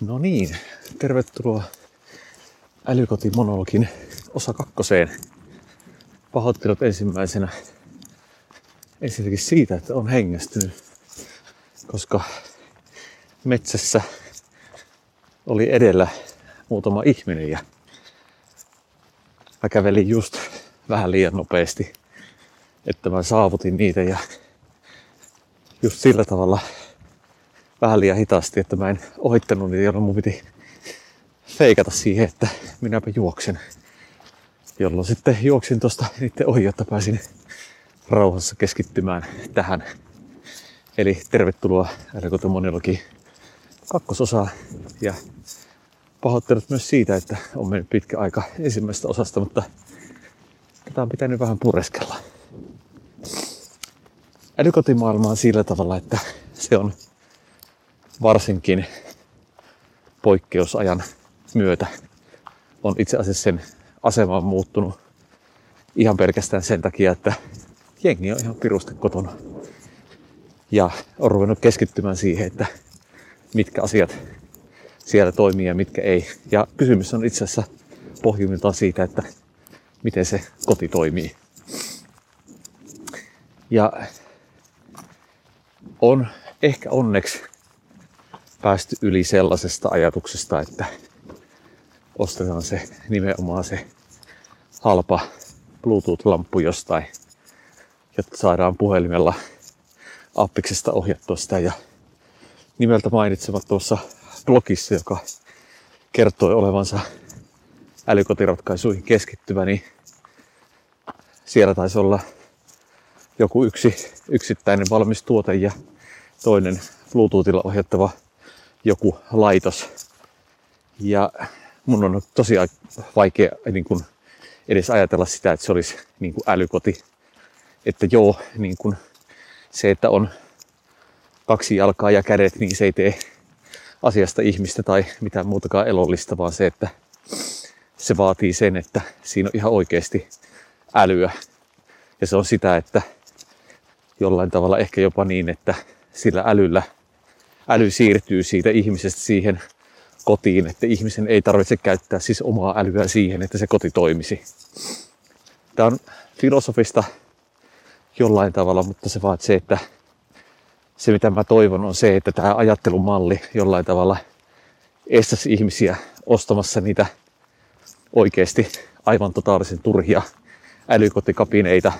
No niin, tervetuloa älykotimonologin osa kakkoseen. Pahoittelut ensimmäisenä ensinnäkin siitä, että on hengästynyt, koska metsässä oli edellä muutama ihminen ja mä kävelin just vähän liian nopeasti, että mä saavutin niitä ja just sillä tavalla vähän liian hitaasti, että mä en ohittanut niitä, jolloin mun piti feikata siihen, että minäpä juoksen. Jolloin sitten juoksin tosta niiden ohi, jotta pääsin rauhassa keskittymään tähän. Eli tervetuloa Älkotomoniologi kakkososa ja pahoittelut myös siitä, että on mennyt pitkä aika ensimmäisestä osasta, mutta tätä on pitänyt vähän pureskella. Älykotimaailma on sillä tavalla, että se on varsinkin poikkeusajan myötä on itse asiassa sen asema on muuttunut ihan pelkästään sen takia, että jengi on ihan pirusti kotona. Ja on ruvennut keskittymään siihen, että mitkä asiat siellä toimii ja mitkä ei. Ja kysymys on itse asiassa pohjimmiltaan siitä, että miten se koti toimii. Ja on ehkä onneksi päästy yli sellaisesta ajatuksesta, että ostetaan se nimenomaan se halpa Bluetooth-lamppu jostain, jotta saadaan puhelimella appiksesta ohjattua sitä. Ja nimeltä mainitsemat tuossa blogissa, joka kertoi olevansa älykotiratkaisuihin keskittyvä, niin siellä taisi olla joku yksi yksittäinen valmis tuote ja toinen Bluetoothilla ohjattava joku laitos. Ja mun on tosi vaikea niin kuin edes ajatella sitä, että se olisi niin kuin älykoti. Että joo, niin kuin se, että on kaksi jalkaa ja kädet, niin se ei tee asiasta ihmistä tai mitään muutakaan elollista, vaan se, että se vaatii sen, että siinä on ihan oikeasti älyä. Ja se on sitä, että jollain tavalla ehkä jopa niin, että sillä älyllä äly siirtyy siitä ihmisestä siihen kotiin, että ihmisen ei tarvitse käyttää siis omaa älyä siihen, että se koti toimisi. Tämä on filosofista jollain tavalla, mutta se vaan se, että se mitä mä toivon on se, että tämä ajattelumalli jollain tavalla estäisi ihmisiä ostamassa niitä oikeasti aivan totaalisen turhia älykotikapineita,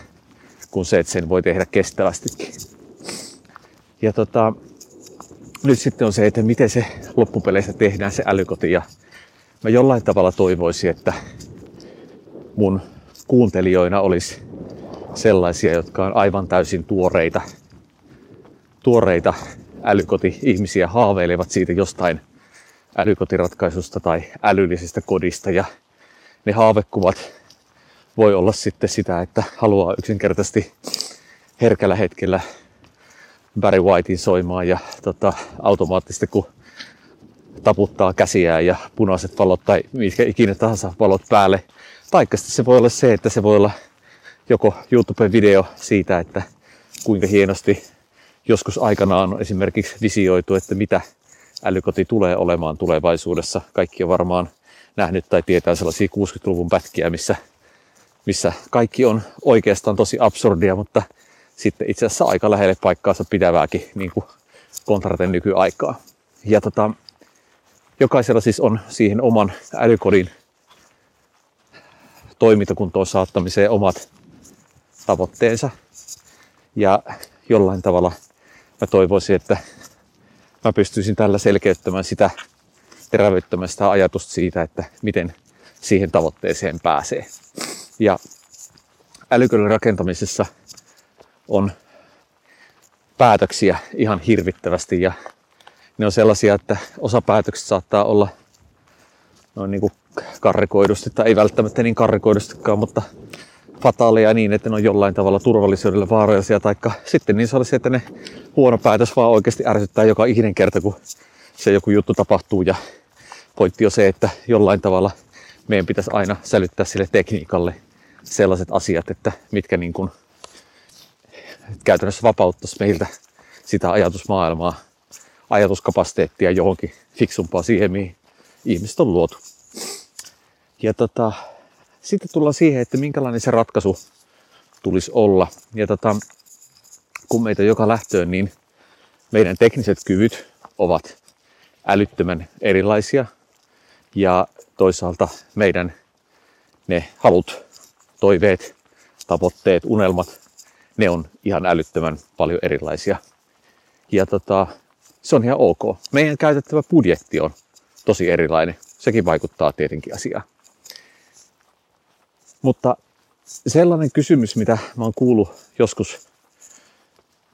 kuin se, että sen voi tehdä kestävästikin. Ja tota, nyt sitten on se, että miten se loppupeleissä tehdään se älykoti. Ja mä jollain tavalla toivoisin, että mun kuuntelijoina olisi sellaisia, jotka on aivan täysin tuoreita, tuoreita älykoti-ihmisiä haaveilevat siitä jostain älykotiratkaisusta tai älyllisestä kodista. Ja ne haavekuvat voi olla sitten sitä, että haluaa yksinkertaisesti herkällä hetkellä Barry Whitein soimaan ja tota, automaattisesti kun taputtaa käsiään ja punaiset valot tai mitkä ikinä tahansa valot päälle. Taikka se voi olla se, että se voi olla joko YouTube-video siitä, että kuinka hienosti joskus aikanaan on esimerkiksi visioitu, että mitä älykoti tulee olemaan tulevaisuudessa. Kaikki on varmaan nähnyt tai tietää sellaisia 60-luvun pätkiä, missä, missä kaikki on oikeastaan tosi absurdia, mutta sitten itse asiassa aika lähelle paikkaansa pidävääkin niin kuin kontraten nykyaikaa. Ja tota, jokaisella siis on siihen oman älykodin toimintakuntoon saattamiseen omat tavoitteensa. Ja jollain tavalla mä toivoisin, että mä pystyisin tällä selkeyttämään sitä, terävyttämään sitä ajatusta siitä, että miten siihen tavoitteeseen pääsee. Ja älykodin rakentamisessa on päätöksiä ihan hirvittävästi ja ne on sellaisia, että osa päätöksistä saattaa olla noin niin kuin karrikoidusti tai ei välttämättä niin karrikoidustikaan, mutta fataaleja niin, että ne on jollain tavalla turvallisuudelle vaarallisia, taikka sitten niin sellaisia, että ne huono päätös vaan oikeasti ärsyttää joka ikinen kerta, kun se joku juttu tapahtuu ja pointti on se, että jollain tavalla meidän pitäisi aina sälyttää sille tekniikalle sellaiset asiat, että mitkä niin kuin käytännössä vapauttaisi meiltä sitä ajatusmaailmaa ajatuskapasiteettia johonkin fiksumpaa siihen, mihin ihmiset on luotu. Ja tota, sitten tullaan siihen, että minkälainen se ratkaisu tulisi olla. Ja tota, kun meitä joka lähtöön, niin meidän tekniset kyvyt ovat älyttömän erilaisia. Ja toisaalta meidän ne halut, toiveet, tavoitteet, unelmat, ne on ihan älyttömän paljon erilaisia. Ja tota, se on ihan ok. Meidän käytettävä budjetti on tosi erilainen. Sekin vaikuttaa tietenkin asiaan. Mutta sellainen kysymys, mitä mä oon kuullut joskus,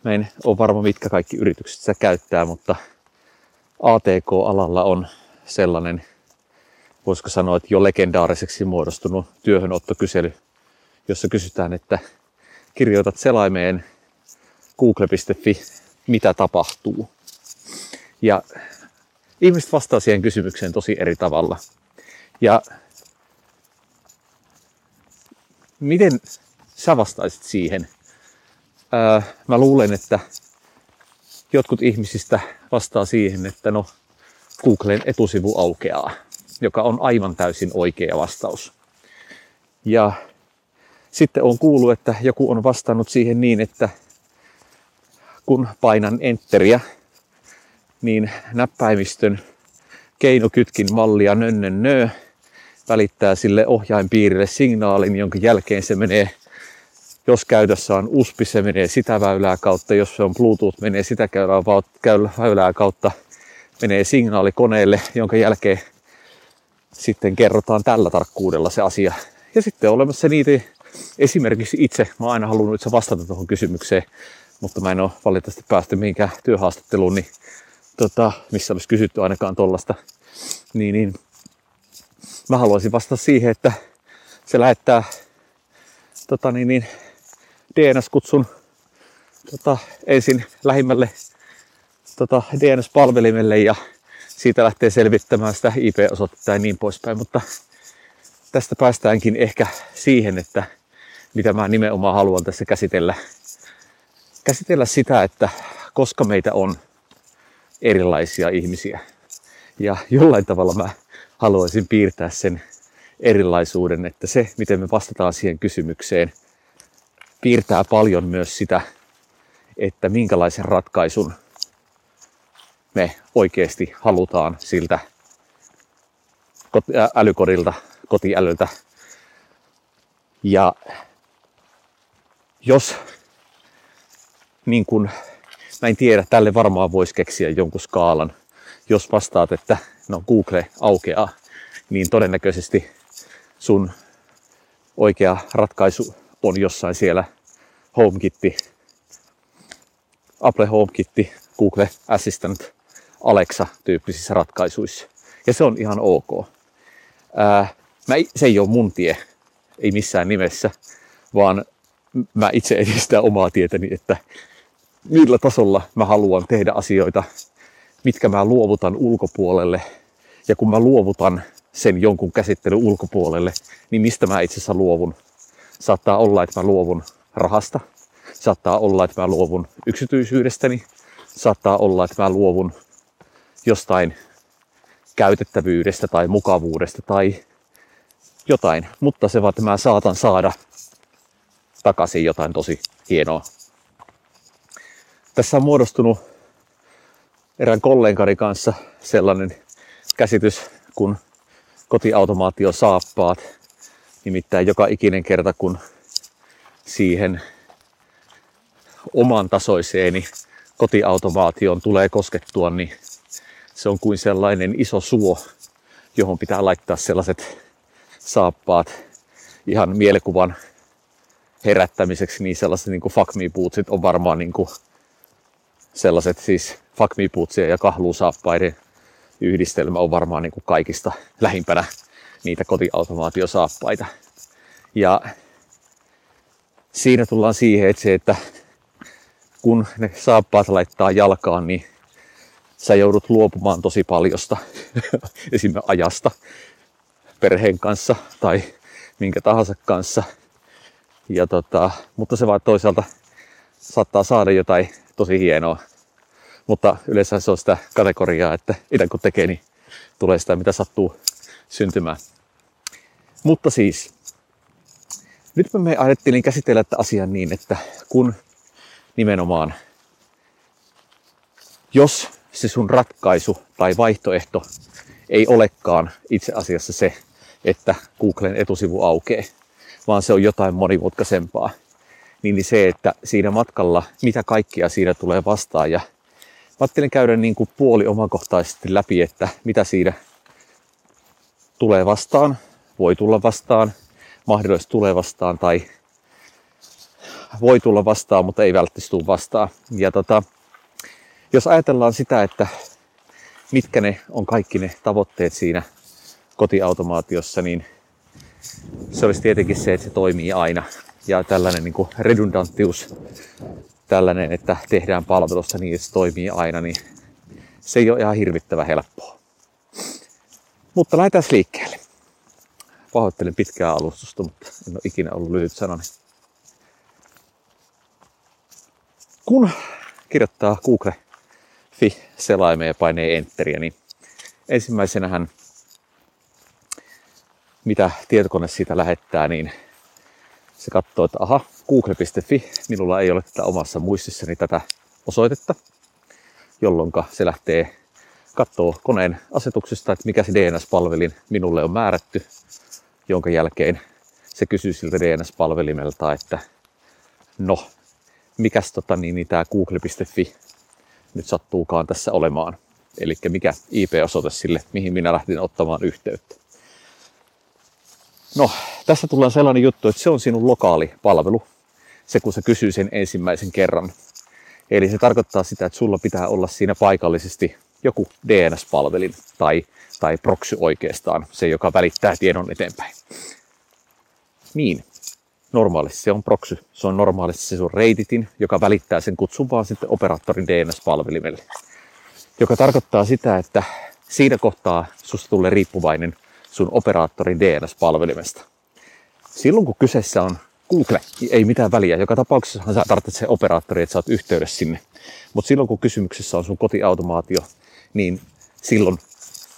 mä en ole varma mitkä kaikki yritykset sitä käyttää, mutta ATK-alalla on sellainen, voisiko sanoa, että jo legendaariseksi muodostunut työhönottokysely, jossa kysytään, että kirjoitat selaimeen google.fi, mitä tapahtuu. Ja ihmiset vastaa siihen kysymykseen tosi eri tavalla. Ja miten sä vastaisit siihen? Ää, mä luulen, että jotkut ihmisistä vastaa siihen, että no Googlen etusivu aukeaa, joka on aivan täysin oikea vastaus. Ja sitten on kuullut, että joku on vastannut siihen niin, että kun painan enteriä, niin näppäimistön keinokytkin mallia nönnön nö välittää sille ohjainpiirille signaalin, jonka jälkeen se menee, jos käytössä on USB, se menee sitä väylää kautta, jos se on Bluetooth, menee sitä väylää kautta, menee signaali koneelle, jonka jälkeen sitten kerrotaan tällä tarkkuudella se asia. Ja sitten on olemassa niitä, esimerkiksi itse, mä oon aina halunnut itse vastata tuohon kysymykseen, mutta mä en ole valitettavasti päästy mihinkään työhaastatteluun, niin tota, missä olisi kysytty ainakaan tollasta. Niin, niin mä haluaisin vastata siihen, että se lähettää tota, niin, niin, DNS-kutsun tota, ensin lähimmälle tota, DNS-palvelimelle ja siitä lähtee selvittämään sitä IP-osoitetta ja niin poispäin. Mutta tästä päästäänkin ehkä siihen, että mitä mä nimenomaan haluan tässä käsitellä. Käsitellä sitä, että koska meitä on erilaisia ihmisiä. Ja jollain tavalla mä haluaisin piirtää sen erilaisuuden, että se, miten me vastataan siihen kysymykseen, piirtää paljon myös sitä, että minkälaisen ratkaisun me oikeasti halutaan siltä älykodilta, kotiälyltä. Ja jos niin kun, mä en tiedä, tälle varmaan voisi keksiä jonkun skaalan. Jos vastaat, että no Google aukeaa, niin todennäköisesti sun oikea ratkaisu on jossain siellä HomeKitti, Apple HomeKitti, Google Assistant, Alexa tyyppisissä ratkaisuissa. Ja se on ihan ok. Ää, mä, se ei ole mun tie, ei missään nimessä, vaan mä itse edistän omaa tietäni, että millä tasolla mä haluan tehdä asioita, mitkä mä luovutan ulkopuolelle. Ja kun mä luovutan sen jonkun käsittelyn ulkopuolelle, niin mistä mä itse asiassa luovun? Saattaa olla, että mä luovun rahasta. Saattaa olla, että mä luovun yksityisyydestäni. Saattaa olla, että mä luovun jostain käytettävyydestä tai mukavuudesta tai jotain. Mutta se vaan, että mä saatan saada takaisin jotain tosi hienoa. Tässä on muodostunut erään kollegani kanssa sellainen käsitys, kun kotiautomaatio saappaat. Nimittäin joka ikinen kerta, kun siihen oman tasoiseeni kotiautomaation tulee koskettua, niin se on kuin sellainen iso suo, johon pitää laittaa sellaiset saappaat ihan mielikuvan herättämiseksi, niin sellaiset niin kuin fuck me bootsit on varmaan niin kuin sellaiset siis fuck me bootsien ja kahluusaappaiden yhdistelmä on varmaan niin kuin kaikista lähimpänä niitä kotiautomaatiosaappaita. Ja siinä tullaan siihen, että se, että kun ne saappaat laittaa jalkaan, niin sä joudut luopumaan tosi paljosta, esimerkiksi ajasta perheen kanssa tai minkä tahansa kanssa. Ja tota, mutta se vaan toisaalta saattaa saada jotain tosi hienoa Mutta yleensä se on sitä kategoriaa, että itse kun tekee, niin tulee sitä, mitä sattuu syntymään. Mutta siis, nyt me ajattelin käsitellä tätä asiaa niin, että kun nimenomaan, jos se sun ratkaisu tai vaihtoehto ei olekaan itse asiassa se, että Googlen etusivu aukeaa, vaan se on jotain monimutkaisempaa, niin se, että siinä matkalla, mitä kaikkia siinä tulee vastaan. Ja mä ajattelin käydä niin kuin puoli omakohtaisesti läpi, että mitä siinä tulee vastaan, voi tulla vastaan, mahdollisesti tulee vastaan tai voi tulla vastaan, mutta ei välttämättä tule vastaan. Ja tota, jos ajatellaan sitä, että mitkä ne on kaikki ne tavoitteet siinä kotiautomaatiossa, niin se olisi tietenkin se, että se toimii aina. Ja tällainen niin kuin redundanttius, tällainen, että tehdään palvelussa niin, että se toimii aina, niin se ei ole ihan hirvittävän helppoa. Mutta lähdetään liikkeelle. Pahoittelen pitkää alustusta, mutta en ole ikinä ollut lyhyt sanani. Kun kirjoittaa Google.fi selaimeen ja painee Enteriä, niin ensimmäisenähän mitä tietokone siitä lähettää, niin se katsoo, että aha, google.fi, minulla ei ole tätä omassa muistissani tätä osoitetta, jolloin se lähtee katsoo koneen asetuksesta, että mikä se DNS-palvelin minulle on määrätty, jonka jälkeen se kysyy siltä DNS-palvelimelta, että no, mikäs tota, niin, niin tämä google.fi nyt sattuukaan tässä olemaan. Eli mikä IP-osoite sille, mihin minä lähdin ottamaan yhteyttä. No, tässä tulee sellainen juttu, että se on sinun lokaali palvelu, se kun se kysyy sen ensimmäisen kerran. Eli se tarkoittaa sitä, että sulla pitää olla siinä paikallisesti joku DNS-palvelin tai, tai proxy oikeastaan, se joka välittää tiedon eteenpäin. Niin, normaalisti se on proxy. Se on normaalisti se sun reititin, joka välittää sen kutsun vaan sitten operaattorin DNS-palvelimelle. Joka tarkoittaa sitä, että siinä kohtaa susta tulee riippuvainen sun operaattorin DNS-palvelimesta. Silloin kun kyseessä on Google, niin ei mitään väliä. Joka tapauksessa sä tarvitset se operaattori, että sä oot yhteydessä sinne. Mutta silloin kun kysymyksessä on sun kotiautomaatio, niin silloin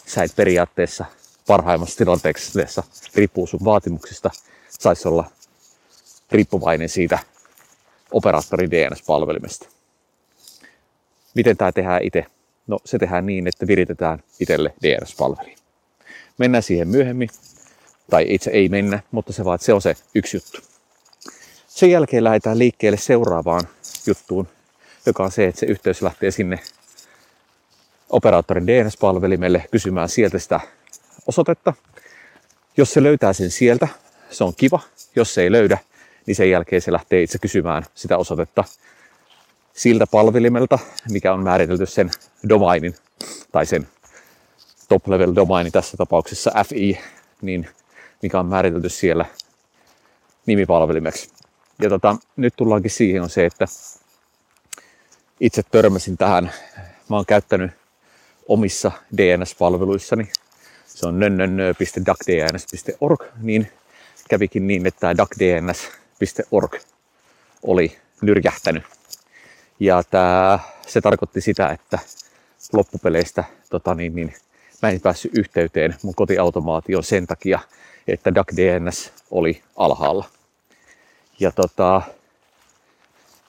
sä et periaatteessa parhaimmassa tilanteessa, riippuu sun vaatimuksista, saisi olla riippuvainen siitä operaattorin DNS-palvelimesta. Miten tämä tehdään itse? No se tehdään niin, että viritetään itselle DNS-palveliin. Mennään siihen myöhemmin. Tai itse ei mennä, mutta se vaan, se on se yksi juttu. Sen jälkeen lähdetään liikkeelle seuraavaan juttuun, joka on se, että se yhteys lähtee sinne operaattorin DNS-palvelimelle kysymään sieltä sitä osoitetta. Jos se löytää sen sieltä, se on kiva. Jos se ei löydä, niin sen jälkeen se lähtee itse kysymään sitä osoitetta siltä palvelimelta, mikä on määritelty sen domainin tai sen top level domaini tässä tapauksessa FI, niin mikä on määritelty siellä nimipalvelimeksi. Ja tota, nyt tullaankin siihen on se, että itse törmäsin tähän. Mä oon käyttänyt omissa DNS-palveluissani. Se on nönnönnö.duckdns.org, niin kävikin niin, että duckdns.org oli nyrjähtänyt. Ja tää, se tarkoitti sitä, että loppupeleistä tota niin, niin, mä en päässyt yhteyteen mun kotiautomaatioon sen takia, että DuckDNS oli alhaalla. Ja tota,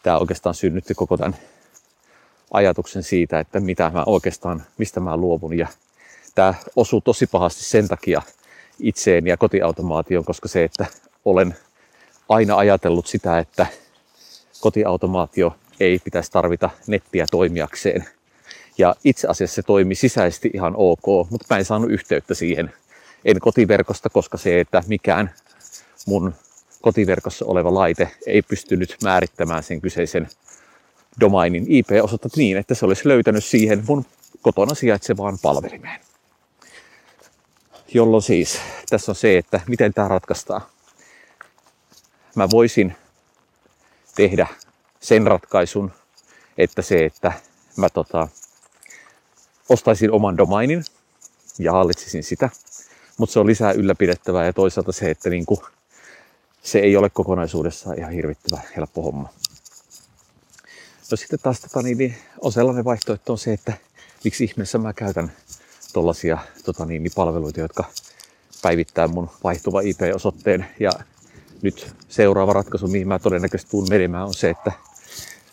tämä oikeastaan synnytti koko tämän ajatuksen siitä, että mitä mä oikeastaan, mistä mä luovun. Ja tämä osuu tosi pahasti sen takia itseen ja kotiautomaatioon, koska se, että olen aina ajatellut sitä, että kotiautomaatio ei pitäisi tarvita nettiä toimijakseen. Ja itse asiassa se toimi sisäisesti ihan ok, mutta mä en saanut yhteyttä siihen. En kotiverkosta, koska se, että mikään mun kotiverkossa oleva laite ei pystynyt määrittämään sen kyseisen domainin IP-osoitetta niin, että se olisi löytänyt siihen mun kotona sijaitsevaan palvelimeen. Jolloin siis tässä on se, että miten tämä ratkaistaan. Mä voisin tehdä sen ratkaisun, että se, että mä tota, ostaisin oman domainin ja hallitsisin sitä, mutta se on lisää ylläpidettävää ja toisaalta se, että niinku, se ei ole kokonaisuudessaan ihan hirvittävä helppo homma. No sitten taas tota, niin, niin, on sellainen vaihtoehto on se, että miksi ihmeessä mä käytän tuollaisia tota, niin, niin, palveluita, jotka päivittää mun vaihtuva IP-osoitteen. Ja nyt seuraava ratkaisu, mihin mä todennäköisesti tuun menemään, on se, että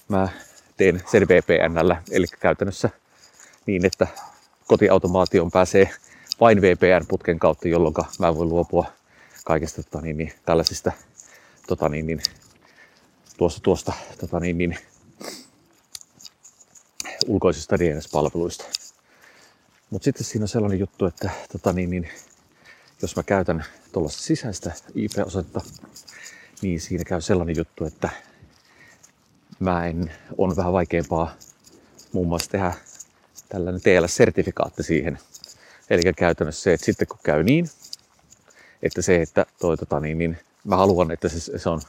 mä teen sen VPNllä, eli käytännössä niin, että kotiautomaation pääsee vain VPN-putken kautta, jolloin mä voin luopua kaikesta tota, niin, niin, tällaisista tota, niin, niin, tuosta, tuosta tota, niin, niin, ulkoisista DNS-palveluista. Mutta sitten siinä on sellainen juttu, että tota, niin, niin, jos mä käytän tuollaista sisäistä IP-osoitetta, niin siinä käy sellainen juttu, että mä en, on vähän vaikeampaa muun muassa tehdä tällainen TLS-sertifikaatti siihen. Eli käytännössä se, että sitten kun käy niin, että se, että toi, tota, niin, niin, mä haluan, että se, se on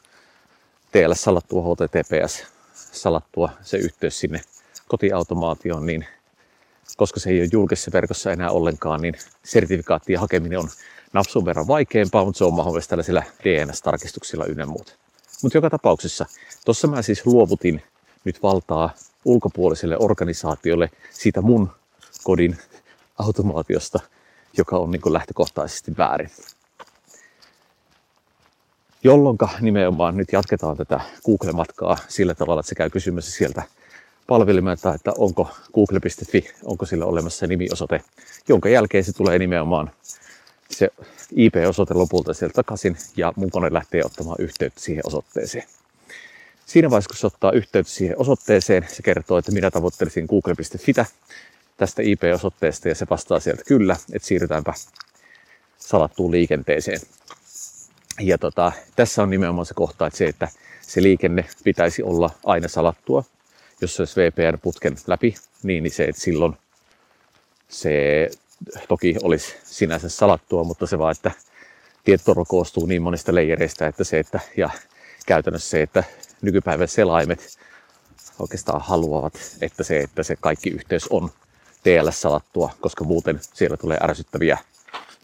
TLS-salattua HTTPS salattua se yhteys sinne kotiautomaatioon, niin koska se ei ole julkisessa verkossa enää ollenkaan, niin sertifikaattien hakeminen on napsun verran vaikeampaa, mutta se on mahdollista tällaisilla DNS-tarkistuksilla ynnä muuta. Mutta joka tapauksessa, tuossa mä siis luovutin nyt valtaa ulkopuoliselle organisaatiolle siitä mun kodin automaatiosta, joka on niin lähtökohtaisesti väärin. Jolloin nimenomaan nyt jatketaan tätä Google-matkaa sillä tavalla, että se käy kysymässä sieltä palvelimelta, että onko google.fi, onko sillä olemassa nimiosoite, jonka jälkeen se tulee nimenomaan se IP-osoite lopulta sieltä takaisin ja mun kone lähtee ottamaan yhteyttä siihen osoitteeseen. Siinä vaiheessa, kun se ottaa yhteyttä siihen osoitteeseen, se kertoo, että minä tavoittelisin google.fitä tästä IP-osoitteesta ja se vastaa sieltä kyllä, että siirrytäänpä salattuun liikenteeseen. Ja tota, tässä on nimenomaan se kohta, että se, että se liikenne pitäisi olla aina salattua. Jos se olisi VPN-putken läpi, niin, niin se, että silloin se toki olisi sinänsä salattua, mutta se vaan, että tietoturva koostuu niin monista leijereistä, että se, että, ja käytännössä se, että nykypäivän selaimet oikeastaan haluavat, että se, että se kaikki yhteys on TLS-salattua, koska muuten siellä tulee ärsyttäviä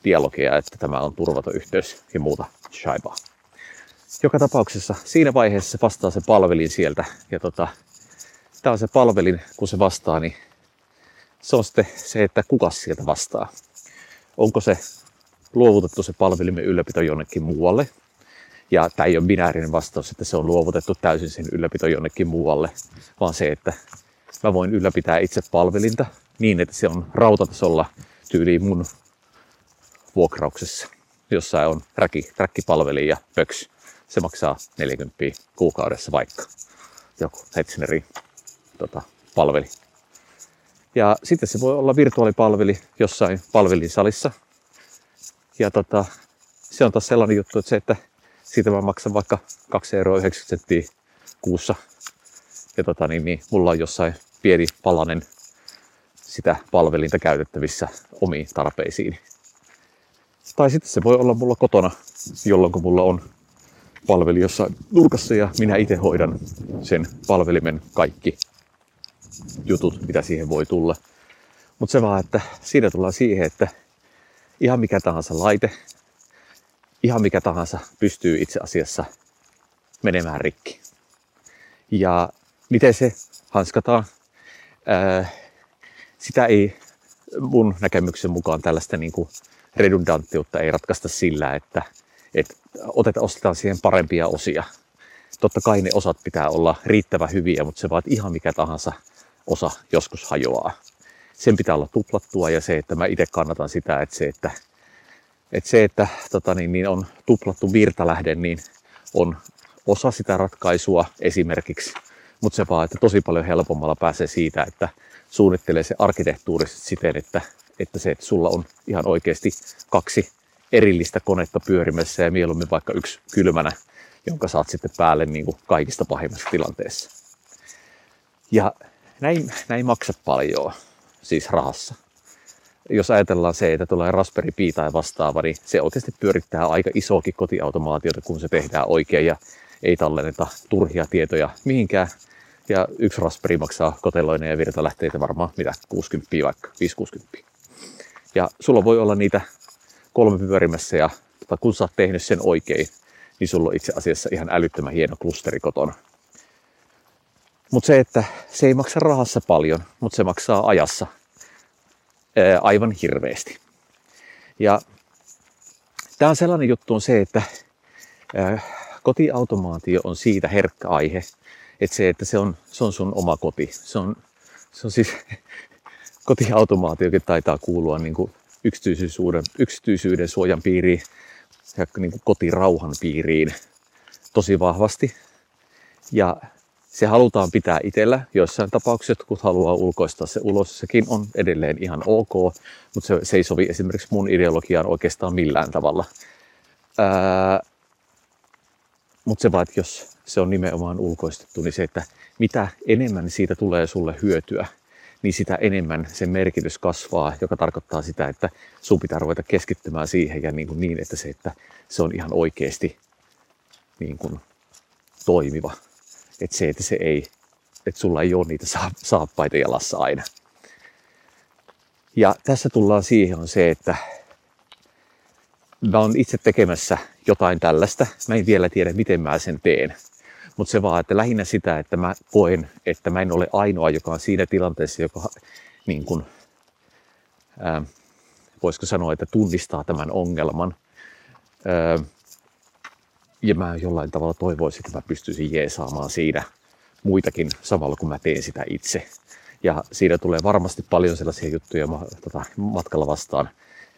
dialogia, että tämä on turvaton yhteys ja muuta shaibaa. Joka tapauksessa siinä vaiheessa se vastaa se palvelin sieltä. Ja tota, tämä on se palvelin, kun se vastaa, niin se on sitten se, että kuka sieltä vastaa. Onko se luovutettu se palvelimen ylläpito jonnekin muualle. Ja tämä ei ole binäärinen vastaus, että se on luovutettu täysin sen ylläpito jonnekin muualle, vaan se, että mä voin ylläpitää itse palvelinta niin, että se on rautatasolla tyyliin mun vuokrauksessa. Jossain on räki, räkkipalveli ja pöks. Se maksaa 40 kuukaudessa vaikka joku Hetzneri tota, palveli. Ja sitten se voi olla virtuaalipalveli jossain palvelinsalissa. Ja tota, se on taas sellainen juttu, että se, että siitä mä maksan vaikka 2,90 euroa kuussa. Ja tota, niin, niin, mulla on jossain pieni palanen sitä palvelinta käytettävissä omiin tarpeisiin. Tai sitten se voi olla mulla kotona, jolloin kun mulla on palveli jossain nurkassa ja minä itse hoidan sen palvelimen kaikki jutut, mitä siihen voi tulla. Mutta se vaan, että siinä tullaan siihen, että ihan mikä tahansa laite, ihan mikä tahansa pystyy itse asiassa menemään rikki. Ja miten se hanskataan? Ää, sitä ei mun näkemyksen mukaan tällaista niin kuin redundanttiutta ei ratkaista sillä, että, että otetaan, ostetaan siihen parempia osia. Totta kai ne osat pitää olla riittävän hyviä, mutta se vaan ihan mikä tahansa osa joskus hajoaa. Sen pitää olla tuplattua ja se, että mä itse kannatan sitä, että se, että, että, se, että tota niin, niin on tuplattu virtalähde, niin on osa sitä ratkaisua esimerkiksi. Mutta se vaan, että tosi paljon helpommalla pääsee siitä, että suunnittelee se arkkitehtuurisesti siten, että, että se, että sulla on ihan oikeasti kaksi erillistä konetta pyörimässä ja mieluummin vaikka yksi kylmänä, jonka saat sitten päälle niin kuin kaikista pahimmassa tilanteessa. Ja näin, näin maksa paljon, siis rahassa. Jos ajatellaan se, että tulee Raspberry Pi tai vastaava, niin se oikeasti pyörittää aika isoakin kotiautomaatiota, kun se tehdään oikein ja ei tallenneta turhia tietoja mihinkään ja yksi Raspberry maksaa koteloinen ja virtalähteitä varmaan mitä 60 vaikka, 5-60. Ja sulla voi olla niitä kolme pyörimässä ja tota, kun sä oot tehnyt sen oikein, niin sulla on itse asiassa ihan älyttömän hieno klusteri kotona. Mutta se, että se ei maksa rahassa paljon, mutta se maksaa ajassa aivan hirveästi. Ja tämä on sellainen juttu on se, että kotiautomaatio on siitä herkkä aihe, että se, että se on, se on sun oma koti. Se on, se on siis, kotiautomaatiokin taitaa kuulua niin kuin yksityisyyden, yksityisyyden suojan piiriin ja niin kuin kotirauhan piiriin tosi vahvasti. Ja se halutaan pitää itsellä. Joissain tapauksissa kun haluaa ulkoistaa se ulos. Sekin on edelleen ihan ok, mutta se, se ei sovi esimerkiksi mun ideologiaan oikeastaan millään tavalla. mutta se vaan, että jos se on nimenomaan ulkoistettu, niin se, että mitä enemmän siitä tulee sulle hyötyä, niin sitä enemmän sen merkitys kasvaa, joka tarkoittaa sitä, että sun pitää ruveta keskittymään siihen ja niin, kuin niin että se, että se on ihan oikeasti niin kuin toimiva. Että se, että se ei, että sulla ei ole niitä saappaita jalassa aina. Ja tässä tullaan siihen on se, että mä oon itse tekemässä jotain tällaista. Mä en vielä tiedä, miten mä sen teen. Mutta se vaan, että lähinnä sitä, että mä koen, että mä en ole ainoa, joka on siinä tilanteessa, joka niin kun, ää, voisiko sanoa, että tunnistaa tämän ongelman. Ää, ja mä jollain tavalla toivoisin, että mä pystyisin jeesaamaan siinä muitakin samalla kun mä teen sitä itse. Ja siinä tulee varmasti paljon sellaisia juttuja tota, matkalla vastaan,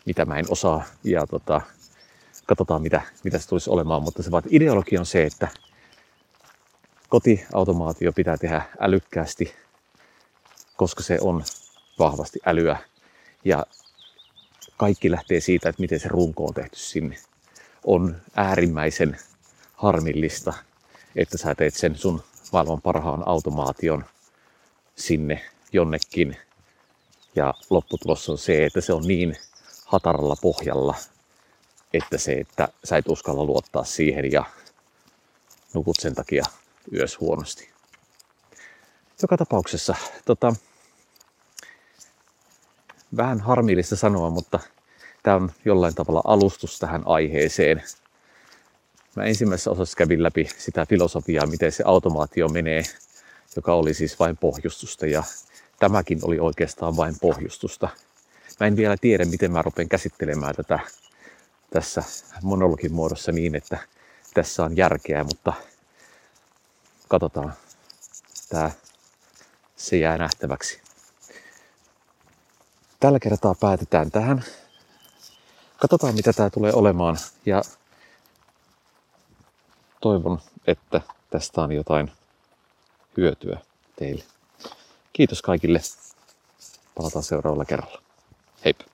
mitä mä en osaa. Ja tota, katsotaan, mitä, mitä se tulisi olemaan. Mutta se vaan, ideologia on se, että kotiautomaatio pitää tehdä älykkäästi, koska se on vahvasti älyä. Ja kaikki lähtee siitä, että miten se runko on tehty sinne. On äärimmäisen harmillista, että sä teet sen sun maailman parhaan automaation sinne jonnekin. Ja lopputulos on se, että se on niin hataralla pohjalla, että se, että sä et uskalla luottaa siihen ja nukut sen takia yössä huonosti. Joka tapauksessa tota, vähän harmillista sanoa, mutta tämä on jollain tavalla alustus tähän aiheeseen. Mä ensimmäisessä osassa kävin läpi sitä filosofiaa, miten se automaatio menee, joka oli siis vain pohjustusta ja tämäkin oli oikeastaan vain pohjustusta. Mä en vielä tiedä, miten mä rupean käsittelemään tätä tässä monologin muodossa niin, että tässä on järkeä, mutta katsotaan. Tää, se jää nähtäväksi. Tällä kertaa päätetään tähän. Katsotaan mitä tämä tulee olemaan ja toivon, että tästä on jotain hyötyä teille. Kiitos kaikille. Palataan seuraavalla kerralla. Heippa!